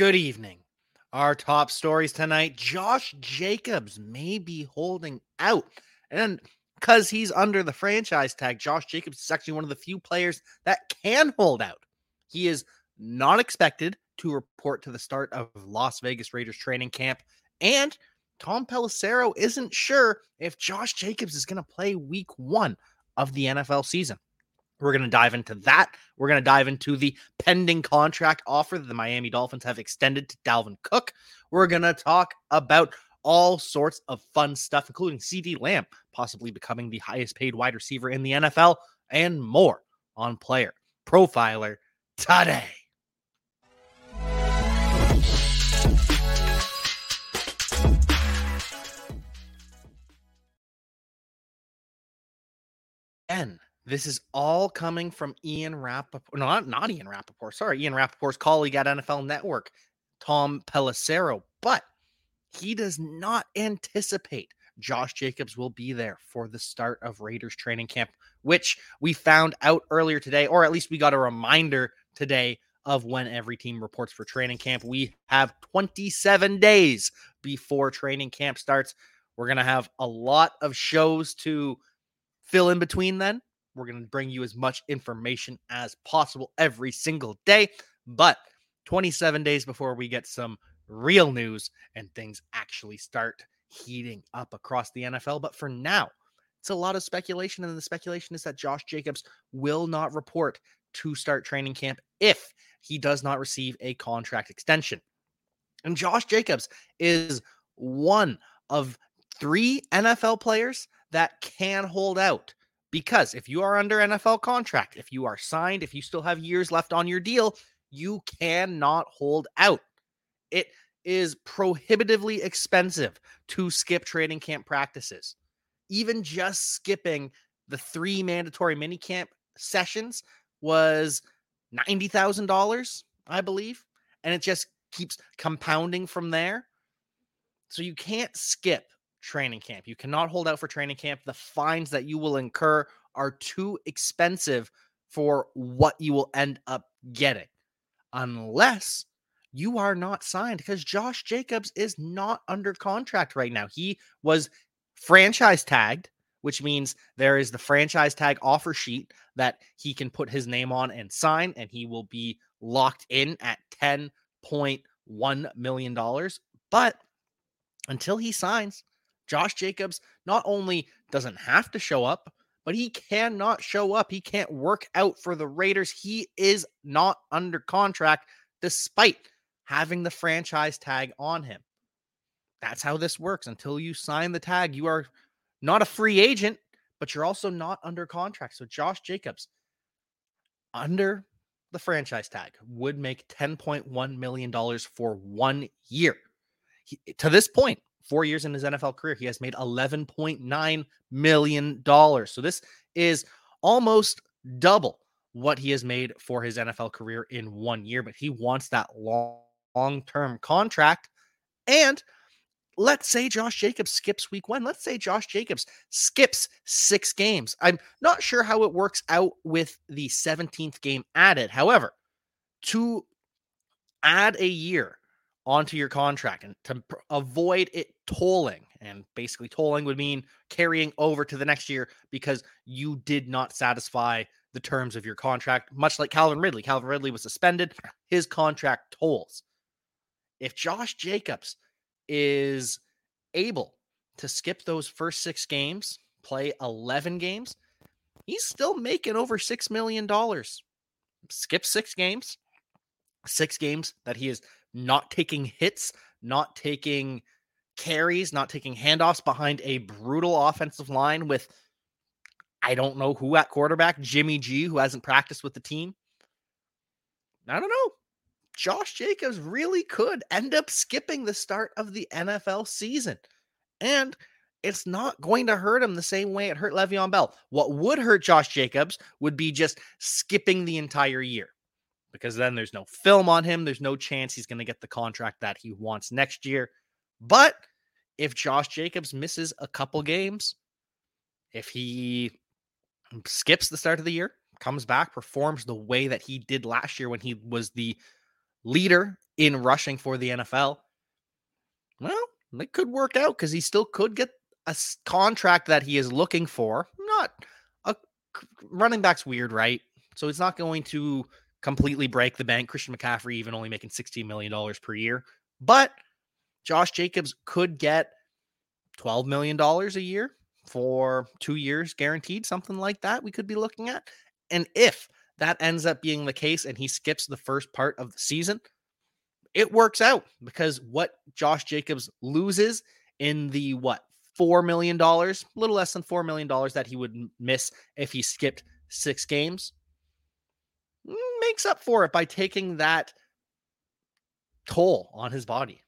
Good evening. Our top stories tonight Josh Jacobs may be holding out. And because he's under the franchise tag, Josh Jacobs is actually one of the few players that can hold out. He is not expected to report to the start of Las Vegas Raiders training camp. And Tom Pelissero isn't sure if Josh Jacobs is going to play week one of the NFL season. We're going to dive into that. We're going to dive into the pending contract offer that the Miami Dolphins have extended to Dalvin Cook. We're going to talk about all sorts of fun stuff, including CeeDee Lamb possibly becoming the highest paid wide receiver in the NFL and more on Player Profiler today. And this is all coming from Ian Rapoport. No, not, not Ian Rapoport. Sorry, Ian Rapoport's colleague at NFL Network, Tom Pelissero. But he does not anticipate Josh Jacobs will be there for the start of Raiders training camp, which we found out earlier today, or at least we got a reminder today of when every team reports for training camp. We have 27 days before training camp starts. We're going to have a lot of shows to fill in between then. We're going to bring you as much information as possible every single day. But 27 days before we get some real news and things actually start heating up across the NFL. But for now, it's a lot of speculation. And the speculation is that Josh Jacobs will not report to start training camp if he does not receive a contract extension. And Josh Jacobs is one of three NFL players that can hold out. Because if you are under NFL contract, if you are signed, if you still have years left on your deal, you cannot hold out. It is prohibitively expensive to skip training camp practices. Even just skipping the three mandatory minicamp sessions was $90,000, I believe. And it just keeps compounding from there. So you can't skip training camp. You cannot hold out for training camp. The fines that you will incur are too expensive for what you will end up getting, unless you are not signed because Josh Jacobs is not under contract right now. He was franchise tagged, which means there is the franchise tag offer sheet that he can put his name on and sign, and he will be locked in at $10.1 million. But until he signs, Josh Jacobs not only doesn't have to show up, but he cannot show up. He can't work out for the Raiders. He is not under contract despite having the franchise tag on him. That's how this works. Until you sign the tag, you are not a free agent, but you're also not under contract. So Josh Jacobs, under the franchise tag, would make $10.1 million for one year. He, to this point, four years in his NFL career, he has made $11.9 million. So this is almost double what he has made for his NFL career in one year, but he wants that long term contract. And let's say Josh Jacobs skips week one. Let's say Josh Jacobs skips six games. I'm not sure how it works out with the 17th game added. However, to add a year onto your contract and to avoid it tolling. And basically, tolling would mean carrying over to the next year because you did not satisfy the terms of your contract, much like Calvin Ridley. Calvin Ridley was suspended, his contract tolls. If Josh Jacobs is able to skip those first six games, play 11 games, he's still making over $6 million. Skip six games, six games that he is not taking hits, not taking carries, not taking handoffs behind a brutal offensive line with I don't know who at quarterback, Jimmy G, who hasn't practiced with the team. I don't know. Josh Jacobs really could end up skipping the start of the NFL season. And it's not going to hurt him the same way it hurt Le'Veon Bell. What would hurt Josh Jacobs would be just skipping the entire year because then there's no film on him. There's no chance he's going to get the contract that he wants next year. But if Josh Jacobs misses a couple games, if he skips the start of the year, comes back, performs the way that he did last year when he was the leader in rushing for the NFL. Well, it could work out because he still could get a contract that he is looking for. Not a running back's weird, right? So it's not going to completely break the bank. Christian McCaffrey even only making $16 million per year. But Josh Jacobs could get $12 million a year for two years guaranteed, something like that. We could be looking at. And if that ends up being the case and he skips the first part of the season, it works out because what Josh Jacobs loses in the what four million dollars, a little less than four million dollars that he would miss if he skipped six games, makes up for it by taking that toll on his body.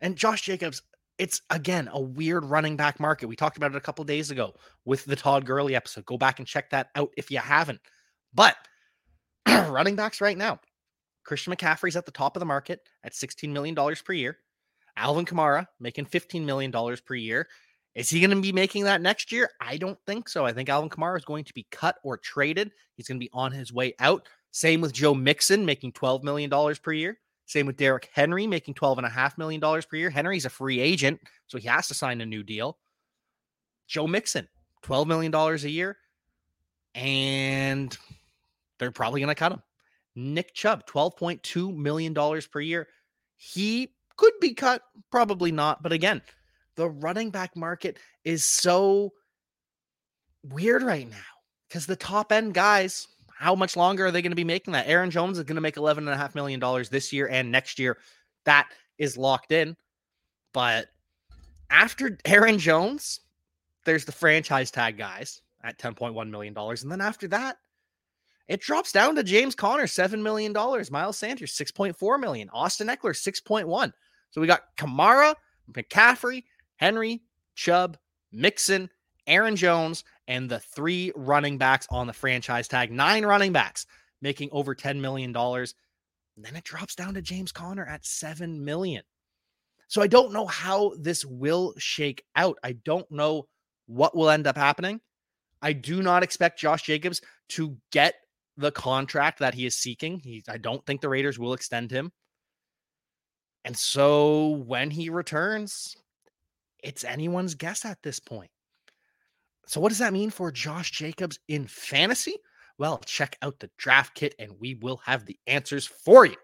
And Josh Jacobs, it's again a weird running back market. We talked about it a couple days ago with the Todd Gurley episode. Go back and check that out if you haven't. But running backs right now, Christian McCaffrey's at the top of the market at $16 million per year. Alvin Kamara making $15 million per year. Is he going to be making that next year? I don't think so. I think Alvin Kamara is going to be cut or traded. He's going to be on his way out. Same with Joe Mixon making $12 million per year. Same with Derrick Henry making $12.5 million per year. Henry's a free agent, so he has to sign a new deal. Joe Mixon, $12 million a year. And they're probably going to cut him. Nick Chubb, $12.2 million per year. He could be cut, probably not. But again, the running back market is so weird right now because the top end guys, how much longer are they going to be making that? Aaron Jones is going to make $11.5 million this year and next year. That is locked in. But after Aaron Jones, there's the franchise tag guys at $10.1 million. And then after that, it drops down to James Conner, $7 million. Miles Sanders, $6.4 million. Austin Ekeler, 6.1. So we got Kamara, McCaffrey, Henry, Chubb, Mixon, Aaron Jones, and the three running backs on the franchise tag. Nine running backs making over $10 million. Then it drops down to James Conner at 7 million. So I don't know how this will shake out. I don't know what will end up happening. I do not expect Josh Jacobs to get the contract that he is seeking. He, I don't think the Raiders will extend him. And so when he returns, it's anyone's guess at this point. So, what does that mean for Josh Jacobs in fantasy? Well, check out the draft kit and we will have the answers for you.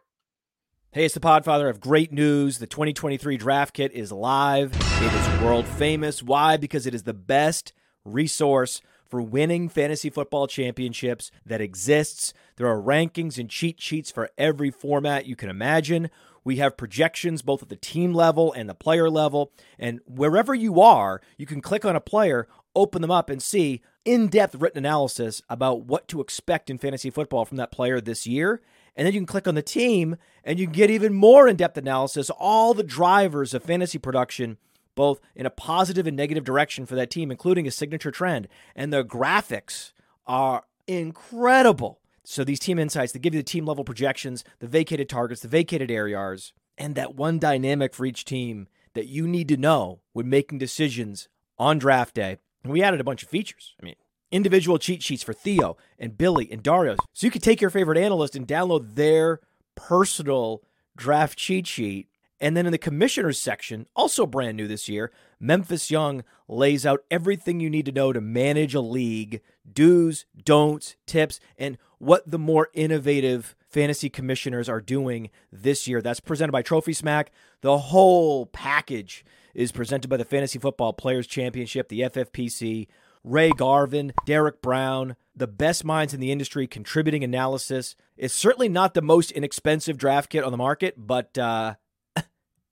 Hey, it's the Podfather of great news. The 2023 draft kit is live. It is world famous. Why? Because it is the best resource for winning fantasy football championships that exists. There are rankings and cheat sheets for every format you can imagine. We have projections both at the team level and the player level. And wherever you are, you can click on a player, open them up, and see in depth written analysis about what to expect in fantasy football from that player this year. And then you can click on the team and you can get even more in depth analysis, all the drivers of fantasy production both in a positive and negative direction for that team, including a signature trend. And the graphics are incredible. So these team insights, they give you the team level projections, the vacated targets, the vacated areas, and that one dynamic for each team that you need to know when making decisions on draft day. And we added a bunch of features. I mean, individual cheat sheets for Theo and Billy and Dario. So you could take your favorite analyst and download their personal draft cheat sheet and then in the commissioners section, also brand new this year, Memphis Young lays out everything you need to know to manage a league, do's, don'ts, tips, and what the more innovative fantasy commissioners are doing this year. That's presented by Trophy Smack. The whole package is presented by the Fantasy Football Players Championship, the FFPC. Ray Garvin, Derek Brown, the best minds in the industry contributing analysis. It's certainly not the most inexpensive draft kit on the market, but uh,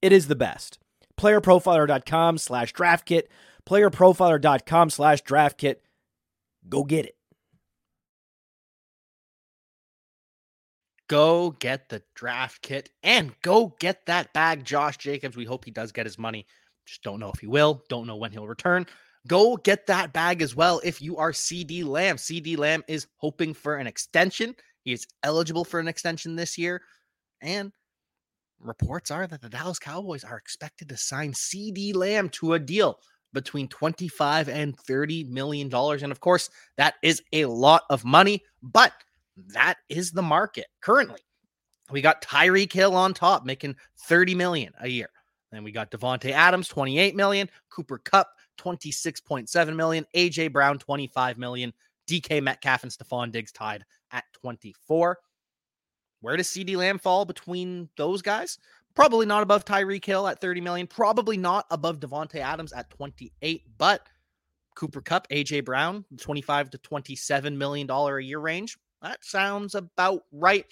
it is the best. Playerprofiler.com slash draft kit. Playerprofiler.com slash draft kit. Go get it. Go get the draft kit and go get that bag, Josh Jacobs. We hope he does get his money. Just don't know if he will. Don't know when he'll return. Go get that bag as well if you are CeeDee Lamb. CeeDee Lamb is hoping for an extension. He is eligible for an extension this year. And reports are that the Dallas Cowboys are expected to sign CeeDee Lamb to a deal between 25 and 30 million dollars and of course that is a lot of money but that is the market currently We got Tyreek Hill on top, making 30 million a year. Then we got Davante Adams, 28 million, Cooper Kupp 26.7 million, AJ Brown, 25 million, DK Metcalf and Stefon Diggs tied at 24. Where does CeeDee Lamb fall between those guys? Probably not above Tyreek Hill at 30 million, probably not above Davante Adams at 28, but Cooper Kupp, AJ Brown, 25 to 27 million dollar a year range. That sounds about right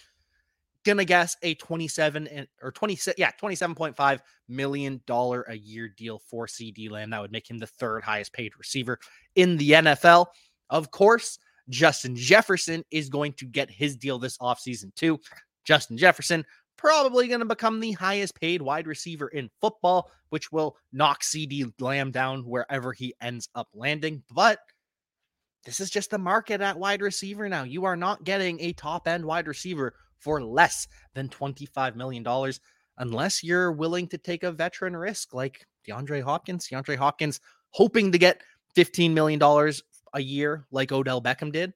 gonna guess a 27 and or 26 yeah 27.5 million dollar a year deal for CeeDee Lamb that would make him the third highest paid receiver in the NFL of course Justin Jefferson is going to get his deal this offseason too Justin Jefferson probably going to become the highest paid wide receiver in football which will knock CeeDee Lamb down wherever he ends up landing but this is just the market at wide receiver now. You are not getting a top end wide receiver for less than $25 million unless you're willing to take a veteran risk like DeAndre Hopkins. DeAndre Hopkins hoping to get $15 million a year like Odell Beckham did,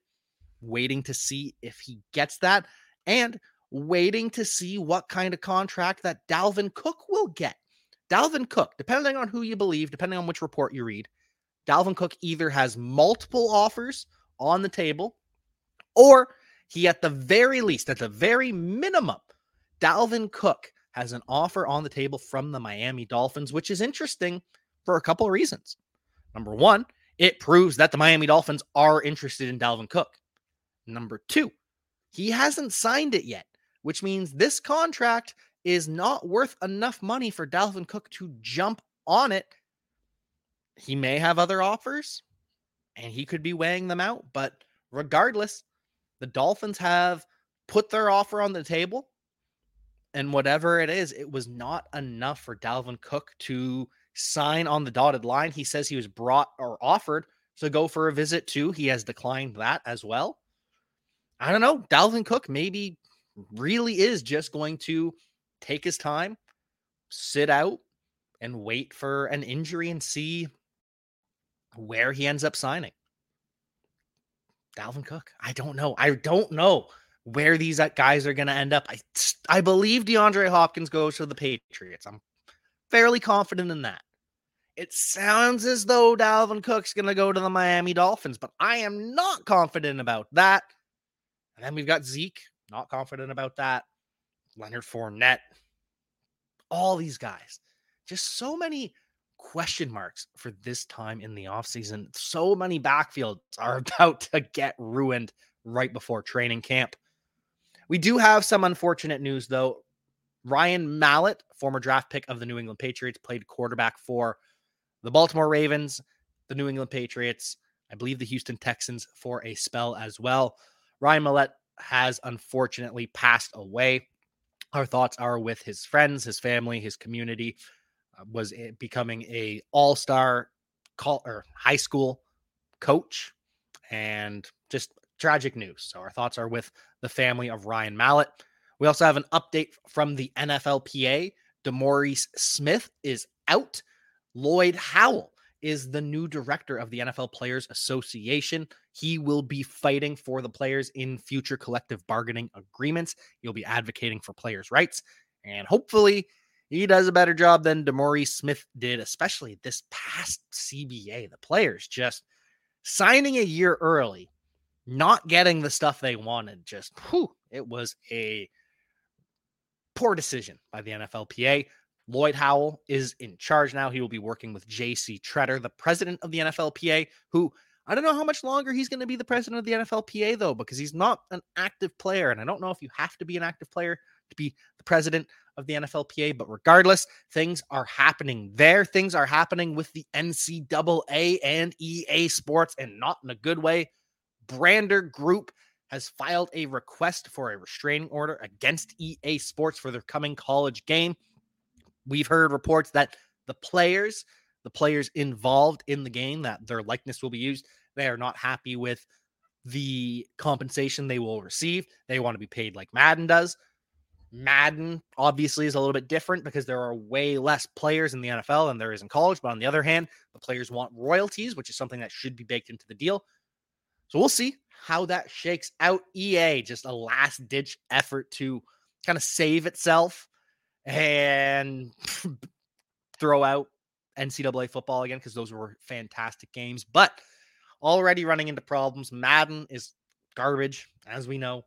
waiting to see if he gets that and waiting to see what kind of contract that Dalvin Cook will get. Dalvin Cook, depending on who you believe, depending on which report you read, Dalvin Cook either has multiple offers on the table or he, at the very least, at the very minimum, Dalvin Cook has an offer on the table from the Miami Dolphins, which is interesting for a couple of reasons. Number one, it proves that the Miami Dolphins are interested in Dalvin Cook. Number two, he hasn't signed it yet, which means this contract is not worth enough money for Dalvin Cook to jump on it. He may have other offers and he could be weighing them out, but regardless, the Dolphins have put their offer on the table. And whatever it is, it was not enough for Dalvin Cook to sign on the dotted line. He says he was brought or offered to go for a visit too. He has declined that as well. I don't know. Dalvin Cook maybe really is just going to take his time, sit out, and wait for an injury and see where he ends up signing. Dalvin Cook. I don't know. I don't know where these guys are going to end up. I I believe DeAndre Hopkins goes to the Patriots. I'm fairly confident in that. It sounds as though Dalvin Cook's going to go to the Miami Dolphins, but I am not confident about that. And then we've got Zeke, not confident about that. Leonard Fournette, all these guys. Just so many question marks for this time in the offseason. So many backfields are about to get ruined right before training camp. We do have some unfortunate news, though. Ryan Mallett, former draft pick of the New England Patriots, played quarterback for the Baltimore Ravens, the New England Patriots, I believe the Houston Texans for a spell as well. Ryan Mallett has unfortunately passed away. Our thoughts are with his friends, his family, his community, uh, was becoming a all-star call or high school coach and just tragic news. So our thoughts are with the family of Ryan Mallett. We also have an update from the NFLPA. DeMaurice Smith is out. Lloyd Howell is the new director of the NFL Players Association. He will be fighting for the players in future collective bargaining agreements. He'll be advocating for players' rights. And hopefully, he does a better job than DeMaurice Smith did, especially this past CBA. The players just signing a year early, not getting the stuff they wanted. Just, whew, it was a poor decision by the NFLPA. Lloyd Howell is in charge now. He will be working with JC Tretter, the president of the NFLPA, who I don't know how much longer he's going to be the president of the NFLPA, though, because he's not an active player. And I don't know if you have to be an active player to be the president of the NFLPA. But regardless, things are happening there. Things are happening with the NCAA and EA Sports, and not in a good way. Brandr Group has filed a request for a restraining order against EA Sports for their coming college game. We've heard reports that the players, the players involved in the game, that their likeness will be used. They are not happy with the compensation they will receive. They want to be paid like Madden does. Madden obviously is a little bit different because there are way less players in the NFL than there is in college. But on the other hand, the players want royalties, which is something that should be baked into the deal. So we'll see how that shakes out. EA, just a last ditch effort to kind of save itself and throw out NCAA football again because those were fantastic games. But already running into problems. Madden is garbage, as we know.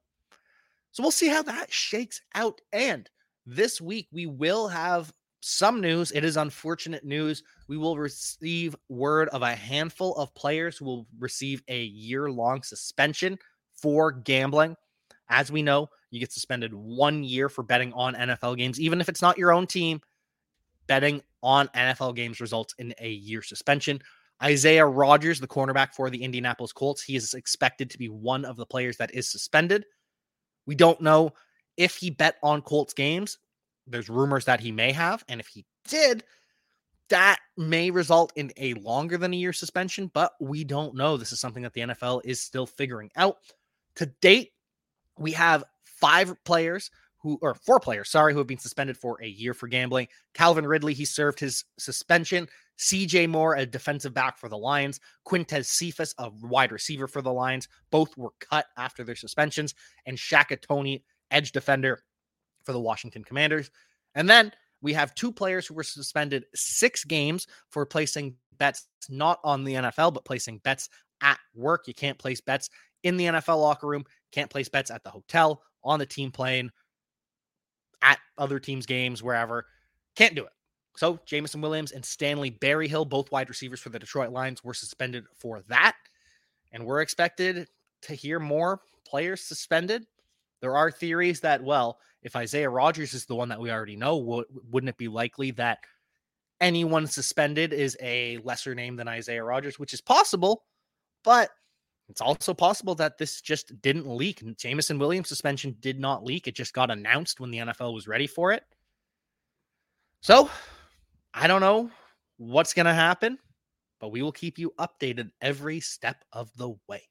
So we'll see how that shakes out. And this week, we will have some news. It is unfortunate news. We will receive word of a handful of players who will receive a year long suspension for gambling. As we know, you get suspended one year for betting on NFL games, even if it's not your own team. Betting on NFL games results in a year suspension. Isaiah Rodgers, the cornerback for the Indianapolis Colts, he is expected to be one of the players that is suspended. We don't know if he bet on Colts games. There's rumors that he may have. And if he did, that may result in a longer than a year suspension, but we don't know. This is something that the NFL is still figuring out. To date, we have five players who, or four players, sorry, who have been suspended for a year for gambling. Calvin Ridley, he served his suspension. CJ Moore, a defensive back for the Lions. Quintez Cephus, a wide receiver for the Lions. Both were cut after their suspensions. And Shaka Toney, edge defender for the Washington Commanders. And then we have two players who were suspended six games for placing bets not on the NFL, but placing bets at work. You can't place bets in the NFL locker room, can't place bets at the hotel, on the team plane, at other teams' games, wherever. Can't do it. So Jameson Williams and Stanley Berryhill, both wide receivers for the Detroit Lions, were suspended for that. And we're expected to hear more players suspended. There are theories that, well, if Isaiah Rodgers is the one that we already know, wouldn't it be likely that anyone suspended is a lesser name than Isaiah Rodgers, which is possible, but it's also possible that this just didn't leak. Jameson Williams suspension did not leak. It just got announced when the NFL was ready for it. So I don't know what's going to happen, but we will keep you updated every step of the way.